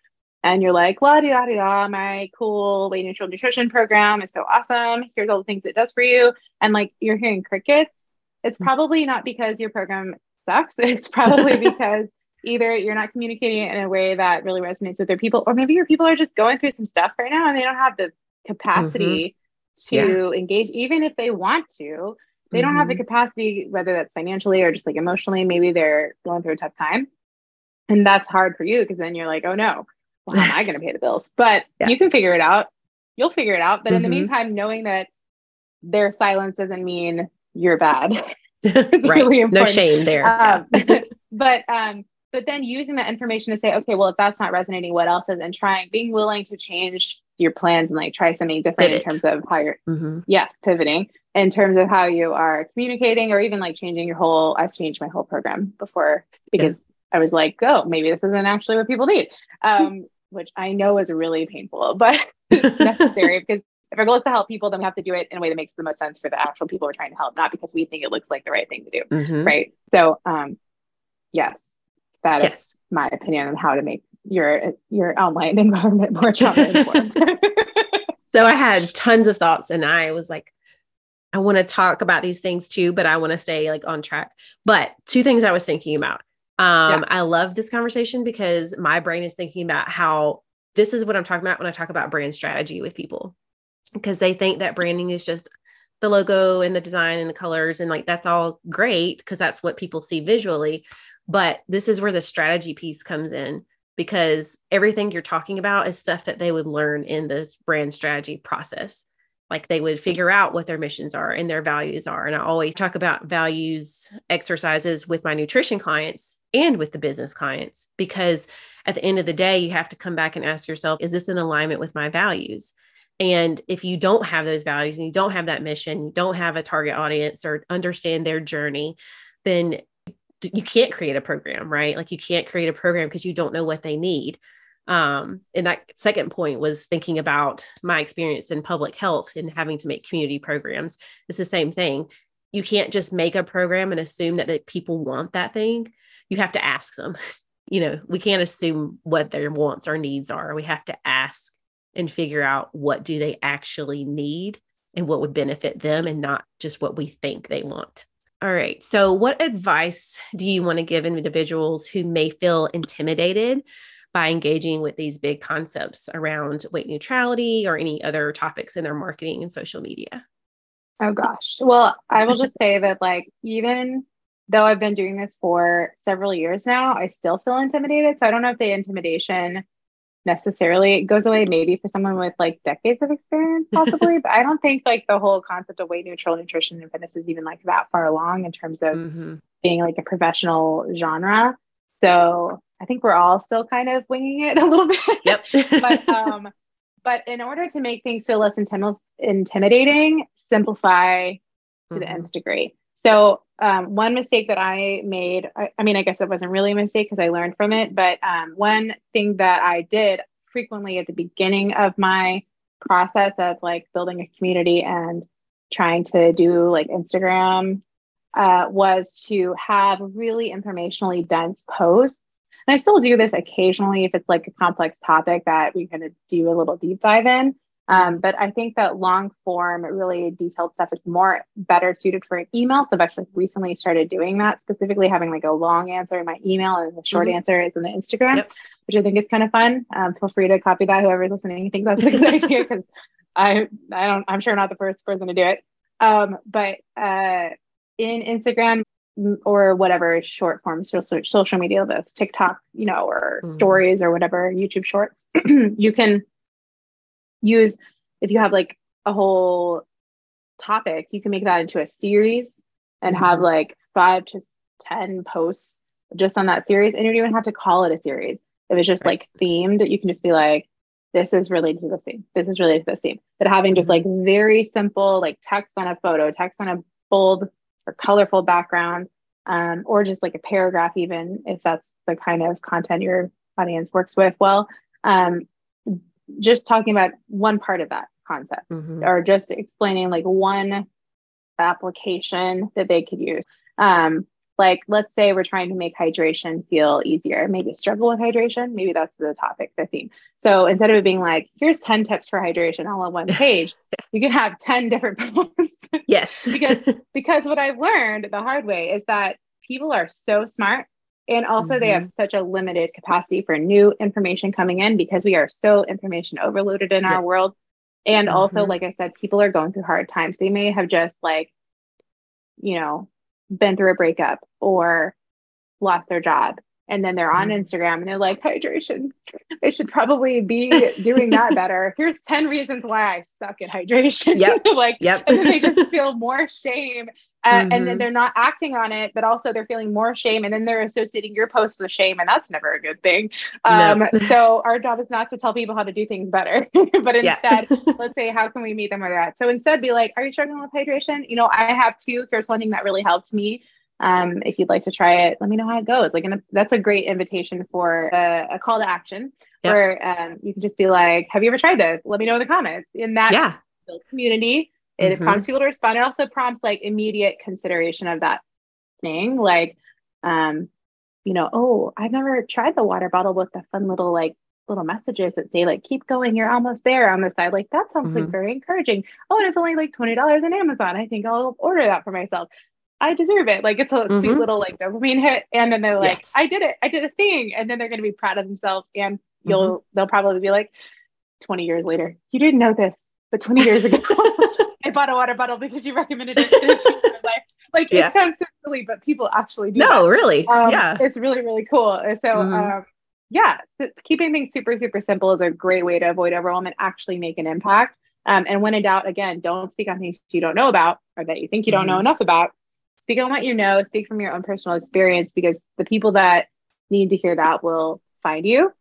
Speaker 2: and you're like, la di da di da, my cool weight neutral nutrition program is so awesome. Here's all the things it does for you. And like you're hearing crickets, it's mm. probably not because your program sucks. It's probably because either you're not communicating it in a way that really resonates with their people, or maybe your people are just going through some stuff right now and they don't have the capacity mm-hmm. to yeah. engage, even if they want to. They mm-hmm. don't have the mm-hmm. capacity, whether that's financially or just like emotionally. Maybe they're going through a tough time. And that's hard for you because then you're like, oh no, well, how am I going to pay the bills? But yeah. you can figure it out. You'll figure it out. But mm-hmm. in the mm-hmm. meantime, knowing that their silence doesn't mean you're bad.
Speaker 3: it's right. really important. No shame there. Um,
Speaker 2: yeah. but um, but then using that information to say, okay, well, if that's not resonating, what else is? And trying, being willing to change your plans and like try something different Pivot. in terms of how you're, mm-hmm. yes, pivoting in terms of how you are communicating, or even like changing your whole. I've changed my whole program before because yeah. I was like, oh, maybe this isn't actually what people need. Um, which I know is really painful, but necessary because if our goal is to help people, then we have to do it in a way that makes the most sense for the actual people we're trying to help, not because we think it looks like the right thing to do. Mm-hmm. Right. So, um, yes, that yes. is my opinion on how to make your your online environment more trauma informed.
Speaker 3: so I had tons of thoughts, and I was like, I want to talk about these things too, but I want to stay like on track. But two things I was thinking about. Um, yeah. I love this conversation because my brain is thinking about how this is what I'm talking about when I talk about brand strategy with people because they think that branding is just the logo and the design and the colors and like that's all great because that's what people see visually but this is where the strategy piece comes in because everything you're talking about is stuff that they would learn in the brand strategy process. Like they would figure out what their missions are and their values are. And i always talk about values exercises with my nutrition clients and with the business clients because at the end of the day you have to come back and ask yourself is this in alignment with my values? And if you don't have those values and you don't have that mission, you don't have a target audience or understand their journey, then you can't create a program, right? Like you can't create a program because you don't know what they need. Um, and that second point was thinking about my experience in public health and having to make community programs. It's the same thing. You can't just make a program and assume that, that people want that thing. You have to ask them. You know, we can't assume what their wants or needs are. We have to ask and figure out what do they actually need and what would benefit them and not just what we think they want. All right. So, what advice do you want to give individuals who may feel intimidated by engaging with these big concepts around weight neutrality or any other topics in their marketing and social media?
Speaker 2: Oh, gosh. Well, I will just say that, like, even though I've been doing this for several years now, I still feel intimidated. So, I don't know if the intimidation necessarily It goes away maybe for someone with like decades of experience possibly but i don't think like the whole concept of weight neutral nutrition and fitness is even like that far along in terms of mm-hmm. being like a professional genre so i think we're all still kind of winging it a little bit
Speaker 3: yep
Speaker 2: but um but in order to make things feel less intim- intimidating simplify to mm-hmm. the nth degree so um, one mistake that I made, I, I, mean, I guess it wasn't really a mistake because I learned from it, but um, one thing that I did frequently at the beginning of my process of like building a community and trying to do like Instagram uh, was to have really informationally dense posts. And I still do this occasionally if it's like a complex topic that we kind of do a little deep dive in. Um, but I think that long form, really detailed stuff is more better suited for an email. So I've actually recently started doing that, specifically having like a long answer in my email and the short mm-hmm. answer is in the Instagram, yep. which I think is kind of fun. Um, feel free to copy that. Whoever's listening, I think that's a good idea because I, I don't, I'm sure not the first person to do it. Um, but uh, in Instagram or whatever short form social, social media, this TikTok, you know, or mm-hmm. stories or whatever, YouTube shorts, you can use if you have like a whole topic, you can make that into a series and have mm-hmm. like five to 10 posts just on that series. And you don't even have to call it a series. If it's just right. like themed, you can just be like, this is related to the same. This is related to the same. But having just mm-hmm. like very simple, like text on a photo, text on a bold or colorful background, um, or just like a paragraph, even if that's the kind of content your audience works with well, um, just talking about one part of that concept mm-hmm. or just explaining like one application that they could use. Um, like let's say we're trying to make hydration feel easier maybe struggle with hydration maybe that's the topic the theme so instead of it being like here's 10 tips for hydration all on one page you can have 10 different posts
Speaker 3: yes
Speaker 2: because because what i've learned the hard way is that people are so smart and also, mm-hmm. they have mm-hmm. such a limited capacity for new information coming in because we are so information overloaded in yeah. our world. And mm-hmm. also, like I said, people are going through hard times. They may have just, like, you know, been through a breakup or lost their job. And then they're on mm-hmm. Instagram and they're like, hydration. I should probably be doing that better. Here's 10 reasons why I suck at hydration.
Speaker 3: Yep.
Speaker 2: like,
Speaker 3: yep.
Speaker 2: and then they just feel more shame uh, mm-hmm. and then mm-hmm. they're not acting on it but also they're feeling more shame and then they're associating your post with shame and that's never a good thing um, no. so our job is not to tell people how to do things better but instead let's say how can we meet them where they're at so instead be like are you struggling with hydration you know i have two here's one thing that really helped me um, if you'd like to try it let me know how it goes like and that's a great invitation for a, a call to action yep. where um, you can just be like have you ever tried this let me know in the comments in that
Speaker 3: yeah.
Speaker 2: community it mm-hmm. prompts people to respond. It also prompts like immediate consideration of that thing. Like, um, you know, oh, I've never tried the water bottle with the fun little like little messages that say like keep going you're almost there on the side like that sounds mm-hmm. like very encouraging oh and it's only like $20 on amazon i think i'll order that for myself i deserve it like it's a mm-hmm. sweet little like dopamine hit and then they're like yes. i did it i did a thing and then they're going to be proud of themselves and you'll mm-hmm. they'll probably be like 20 years later you didn't know this but 20 years ago bought a water bottle because you recommended it. like yeah. it sounds silly, but people actually do.
Speaker 3: No,
Speaker 2: that.
Speaker 3: really.
Speaker 2: Um,
Speaker 3: yeah.
Speaker 2: It's really, really cool. So, mm-hmm. um, yeah, keeping things super, super simple is a great way to avoid overwhelm and actually make an impact. Um, and when in doubt, again, don't speak on things you don't know about or that you think you don't mm-hmm. know enough about. Speak on what you know, speak from your own personal experience because the people that need to hear that will find you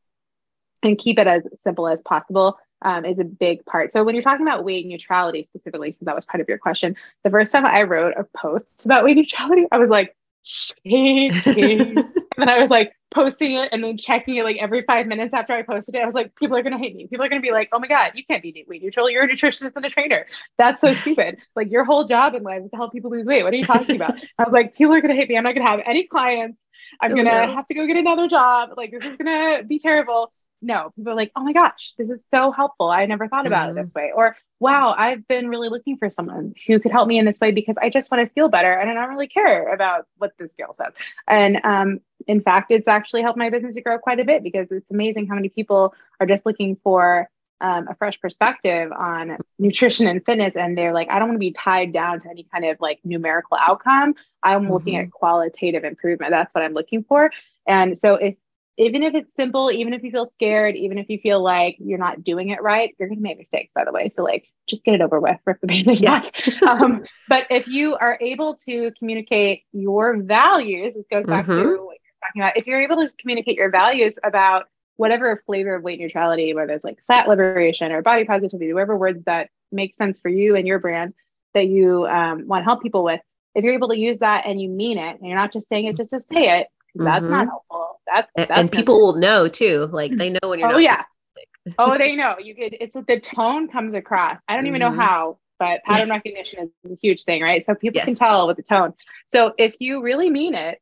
Speaker 2: and keep it as simple as possible um, is a big part. So when you're talking about weight neutrality specifically, so that was part of your question, the first time I wrote a post about weight neutrality, I was like, shaking. and then I was like posting it and then checking it like every five minutes after I posted it. I was like, people are gonna hate me. People are gonna be like, oh my God, you can't be weight neutral. You're a nutritionist and a trainer. That's so stupid. Like your whole job in life is to help people lose weight. What are you talking about? I was like, people are gonna hate me. I'm not gonna have any clients. I'm oh, gonna no. have to go get another job. Like this is gonna be terrible no, people are like, oh my gosh, this is so helpful. I never thought about mm-hmm. it this way. Or wow, I've been really looking for someone who could help me in this way because I just want to feel better and I don't really care about what the scale says. And um, in fact, it's actually helped my business to grow quite a bit because it's amazing how many people are just looking for um, a fresh perspective on nutrition and fitness and they're like i don't want to be tied down to any kind of like numerical outcome i'm mm-hmm. looking at qualitative improvement that's what i'm looking for and so if even if it's simple even if you feel scared even if you feel like you're not doing it right you're going to make mistakes by the way so like just get it over with rip the band yeah. um, but if you are able to communicate your values this goes back mm-hmm. to what you're talking about if you're able to communicate your values about whatever flavor of weight neutrality, whether it's like fat liberation or body positivity, whatever words that make sense for you and your brand that you um, want to help people with, if you're able to use that and you mean it, and you're not just saying it just to say it, that's mm-hmm. not helpful. That's, that's
Speaker 3: and people will know too. Like they know when you're.
Speaker 2: Oh yeah. oh, they know. You could. It's the tone comes across. I don't even know mm-hmm. how, but pattern recognition is a huge thing, right? So people yes. can tell with the tone. So if you really mean it,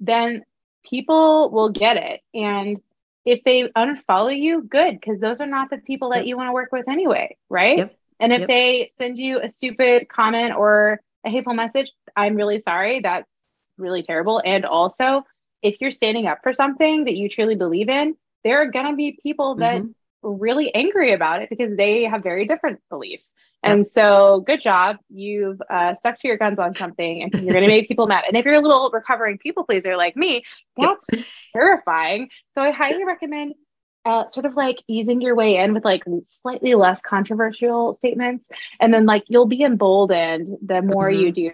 Speaker 2: then people will get it. And if they unfollow you, good, because those are not the people that yep. you want to work with anyway, right? Yep. And if yep. they send you a stupid comment or a hateful message, I'm really sorry. That's really terrible. And also, if you're standing up for something that you truly believe in, there are going to be people that mm-hmm really angry about it because they have very different beliefs. And so, good job. You've uh, stuck to your guns on something and you're going to make people mad. And if you're a little recovering people pleaser like me, that's terrifying. So, I highly recommend uh, sort of like easing your way in with like slightly less controversial statements. And then, like, you'll be emboldened the more mm-hmm. you do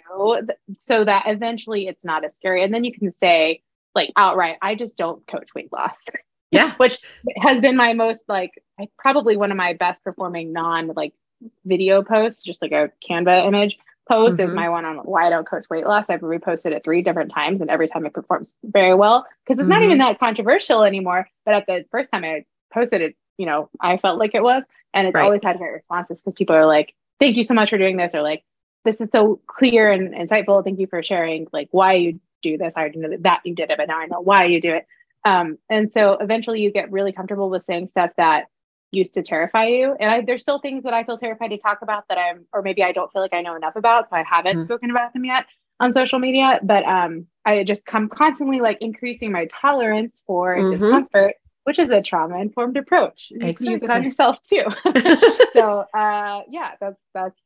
Speaker 2: so that eventually it's not as scary. And then you can say, like, outright, I just don't coach weight loss.
Speaker 3: Yeah.
Speaker 2: Which has been my most like probably one of my best performing non like video posts, just like a Canva image post mm-hmm. is my one on why I don't coach weight loss. I've reposted it three different times and every time it performs very well because it's mm-hmm. not even mm-hmm. that controversial anymore. But at the first time I posted it, you know, I felt like it was. And it's right. always had great responses because people are like, thank you so much for doing this or like, this is so clear and insightful. Thank you for sharing like why you do this. I already know that you did it, but now I know why you do it. Um, and so eventually you get really comfortable with saying stuff that used to terrify you. And I, there's still things that I feel terrified to talk about that I'm, or maybe I don't feel like I know enough about. So I haven't mm-hmm. spoken about them yet on social media. But um, I just come constantly like increasing my tolerance for mm-hmm. discomfort, which is a trauma informed approach. You exactly. can use it on yourself too. so uh, yeah, that's, that's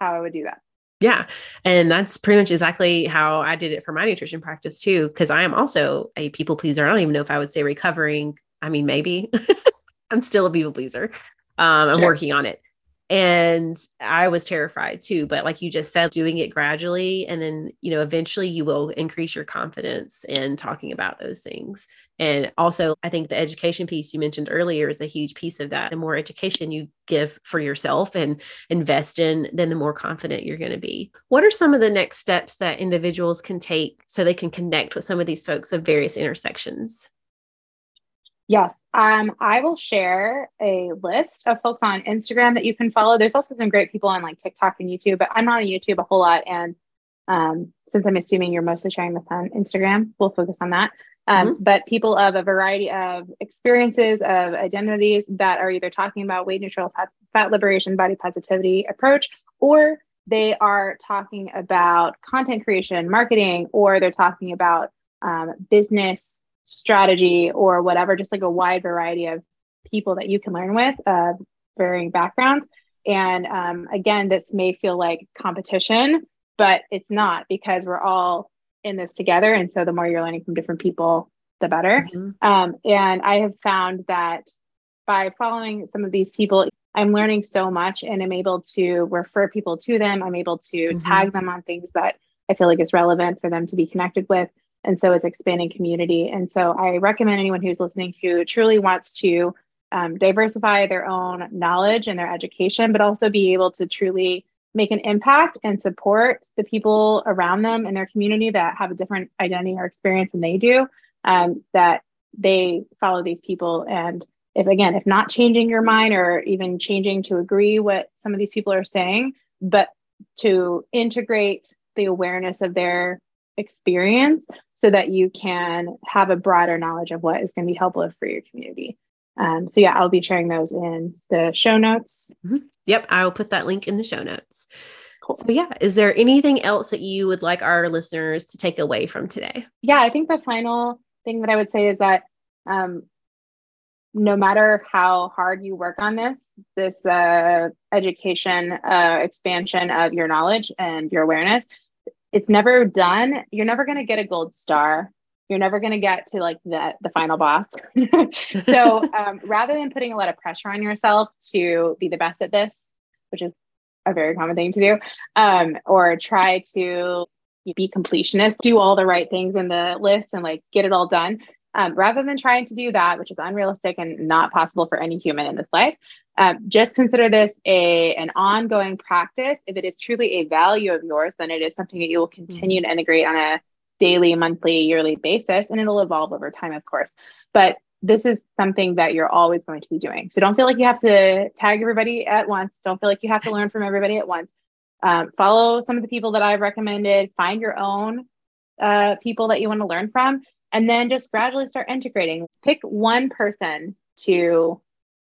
Speaker 2: how I would do that.
Speaker 3: Yeah. And that's pretty much exactly how I did it for my nutrition practice too. Cause I am also a people pleaser. I don't even know if I would say recovering. I mean, maybe I'm still a people pleaser. Um, I'm sure. working on it. And I was terrified too. But like you just said, doing it gradually. And then, you know, eventually you will increase your confidence in talking about those things. And also, I think the education piece you mentioned earlier is a huge piece of that. The more education you give for yourself and invest in, then the more confident you're going to be. What are some of the next steps that individuals can take so they can connect with some of these folks of various intersections?
Speaker 2: Yes, um, I will share a list of folks on Instagram that you can follow. There's also some great people on like TikTok and YouTube, but I'm not on YouTube a whole lot. And um, since I'm assuming you're mostly sharing this on Instagram, we'll focus on that. Um, mm-hmm. But people of a variety of experiences, of identities that are either talking about weight neutral fat, fat liberation, body positivity approach, or they are talking about content creation, marketing, or they're talking about um, business strategy or whatever, just like a wide variety of people that you can learn with, uh, varying backgrounds. And um, again, this may feel like competition, but it's not because we're all in this together. And so the more you're learning from different people, the better. Mm-hmm. Um, and I have found that by following some of these people, I'm learning so much and I'm able to refer people to them. I'm able to mm-hmm. tag them on things that I feel like is relevant for them to be connected with. And so is expanding community. And so I recommend anyone who's listening who truly wants to um, diversify their own knowledge and their education, but also be able to truly make an impact and support the people around them in their community that have a different identity or experience than they do um, that they follow these people and if again if not changing your mind or even changing to agree what some of these people are saying but to integrate the awareness of their experience so that you can have a broader knowledge of what is going to be helpful for your community Um, so yeah, I'll be sharing those in the show notes.
Speaker 3: Mm-hmm. Yep, I will put that link in the show notes. Cool. So yeah, is there anything else that you would like our listeners to take away from today?
Speaker 2: Yeah, I think the final thing that I would say is that um, no matter how hard you work on this, this uh, education uh, expansion of your knowledge and your awareness, it's never done. You're never going to get a gold star. You're never going to get to like the the final boss. so um, rather than putting a lot of pressure on yourself to be the best at this, which is a very common thing to do, um, or try to be completionist, do all the right things in the list and like get it all done. Um, rather than trying to do that, which is unrealistic and not possible for any human in this life, um, just consider this a an ongoing practice. If it is truly a value of yours, then it is something that you will continue mm-hmm. to integrate on a daily, monthly, yearly basis, and it'll evolve over time, of course. But this is something that you're always going to be doing. So don't feel like you have to tag everybody at once. Don't feel like you have to learn from everybody at once. Um, follow some of the people that I've recommended. Find your own uh, people that you want to learn from, and then just gradually start integrating. Pick one person to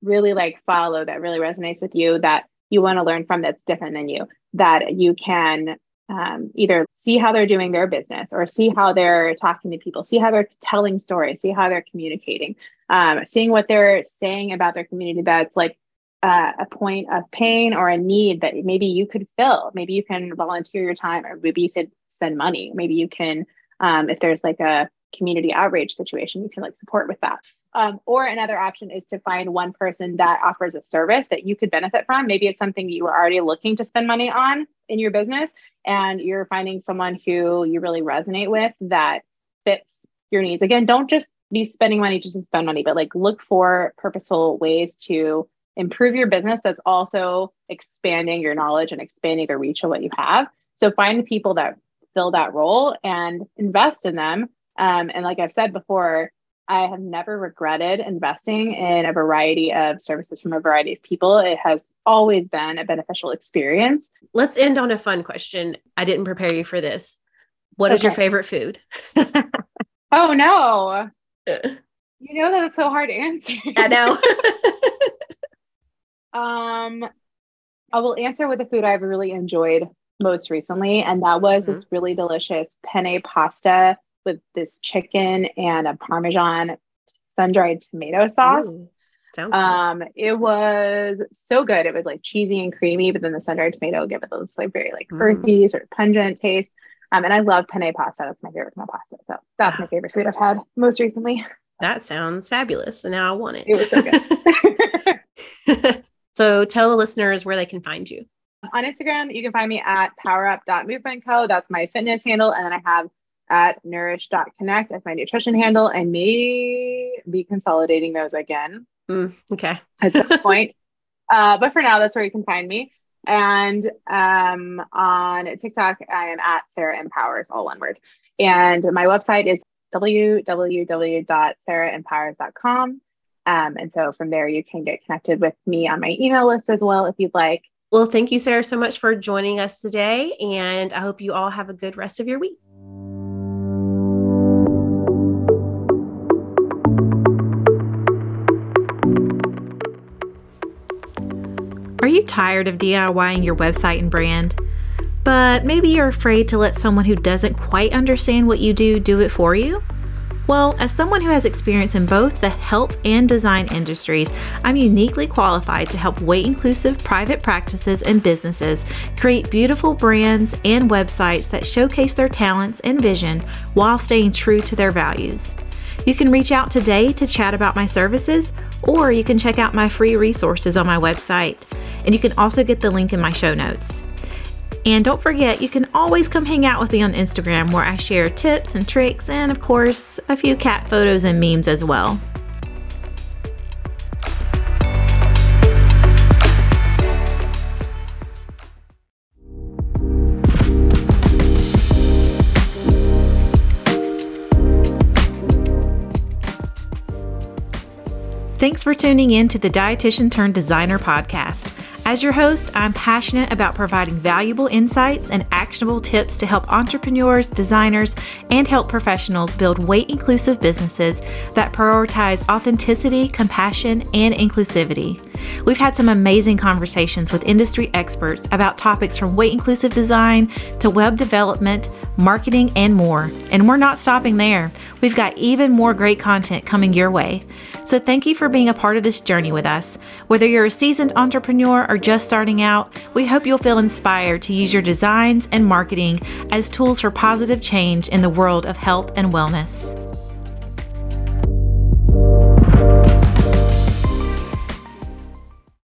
Speaker 2: really like follow that really resonates with you that you want to learn from that's different than you that you can um, either see how they're doing their business or see how they're talking to people, see how they're telling stories, see how they're communicating, um, seeing what they're saying about their community that's like uh, a point of pain or a need that maybe you could fill. Maybe you can volunteer your time, or maybe you could spend money. Maybe you can, um, if there's like a community outreach situation, you can like support with that. Um, or another option is to find one person that offers a service that you could benefit from. Maybe it's something you were already looking to spend money on in your business, and you're finding someone who you really resonate with that fits your needs. Again, don't just be spending money just to spend money, but like look for purposeful ways to improve your business that's also expanding your knowledge and expanding the reach of what you have. So find people that fill that role and invest in them. Um, and like I've said before, I have never regretted investing in a variety of services from a variety of people. It has always been a beneficial experience.
Speaker 3: Let's end on a fun question. I didn't prepare you for this. What okay. is your favorite food?
Speaker 2: oh, no. you know that it's so hard to answer.
Speaker 3: I know.
Speaker 2: um, I will answer with the food I've really enjoyed most recently, and that was mm-hmm. this really delicious penne pasta with this chicken and a Parmesan sun dried tomato sauce. Ooh, um, good. it was so good. It was like cheesy and creamy, but then the sun dried tomato gave it this like very like earthy, mm. sort of pungent taste. Um, and I love penne pasta. That's my favorite kind of pasta. So that's my favorite food I've had most recently.
Speaker 3: That sounds fabulous. And now I want it.
Speaker 2: It was so
Speaker 3: good. so tell the listeners where they can find you.
Speaker 2: On Instagram, you can find me at powerup.movementco. That's my fitness handle. And then I have at nourish.connect as my nutrition handle and may be consolidating those again.
Speaker 3: Mm, okay.
Speaker 2: at some point. Uh, but for now, that's where you can find me. And um, on TikTok, I am at Sarah Empowers, all one word. And my website is www.sarahempowers.com. Um, and so from there, you can get connected with me on my email list as well if you'd like.
Speaker 3: Well, thank you, Sarah, so much for joining us today. And I hope you all have a good rest of your week.
Speaker 1: You tired of DIYing your website and brand? But maybe you're afraid to let someone who doesn't quite understand what you do do it for you? Well, as someone who has experience in both the health and design industries, I'm uniquely qualified to help weight inclusive private practices and businesses create beautiful brands and websites that showcase their talents and vision while staying true to their values. You can reach out today to chat about my services, or you can check out my free resources on my website. And you can also get the link in my show notes. And don't forget, you can always come hang out with me on Instagram where I share tips and tricks and, of course, a few cat photos and memes as well. Thanks for tuning in to the Dietitian Turned Designer podcast. As your host, I'm passionate about providing valuable insights and actionable tips to help entrepreneurs, designers, and health professionals build weight inclusive businesses that prioritize authenticity, compassion, and inclusivity. We've had some amazing conversations with industry experts about topics from weight inclusive design to web development, marketing, and more. And we're not stopping there. We've got even more great content coming your way. So thank you for being a part of this journey with us. Whether you're a seasoned entrepreneur or just starting out, we hope you'll feel inspired to use your designs and marketing as tools for positive change in the world of health and wellness.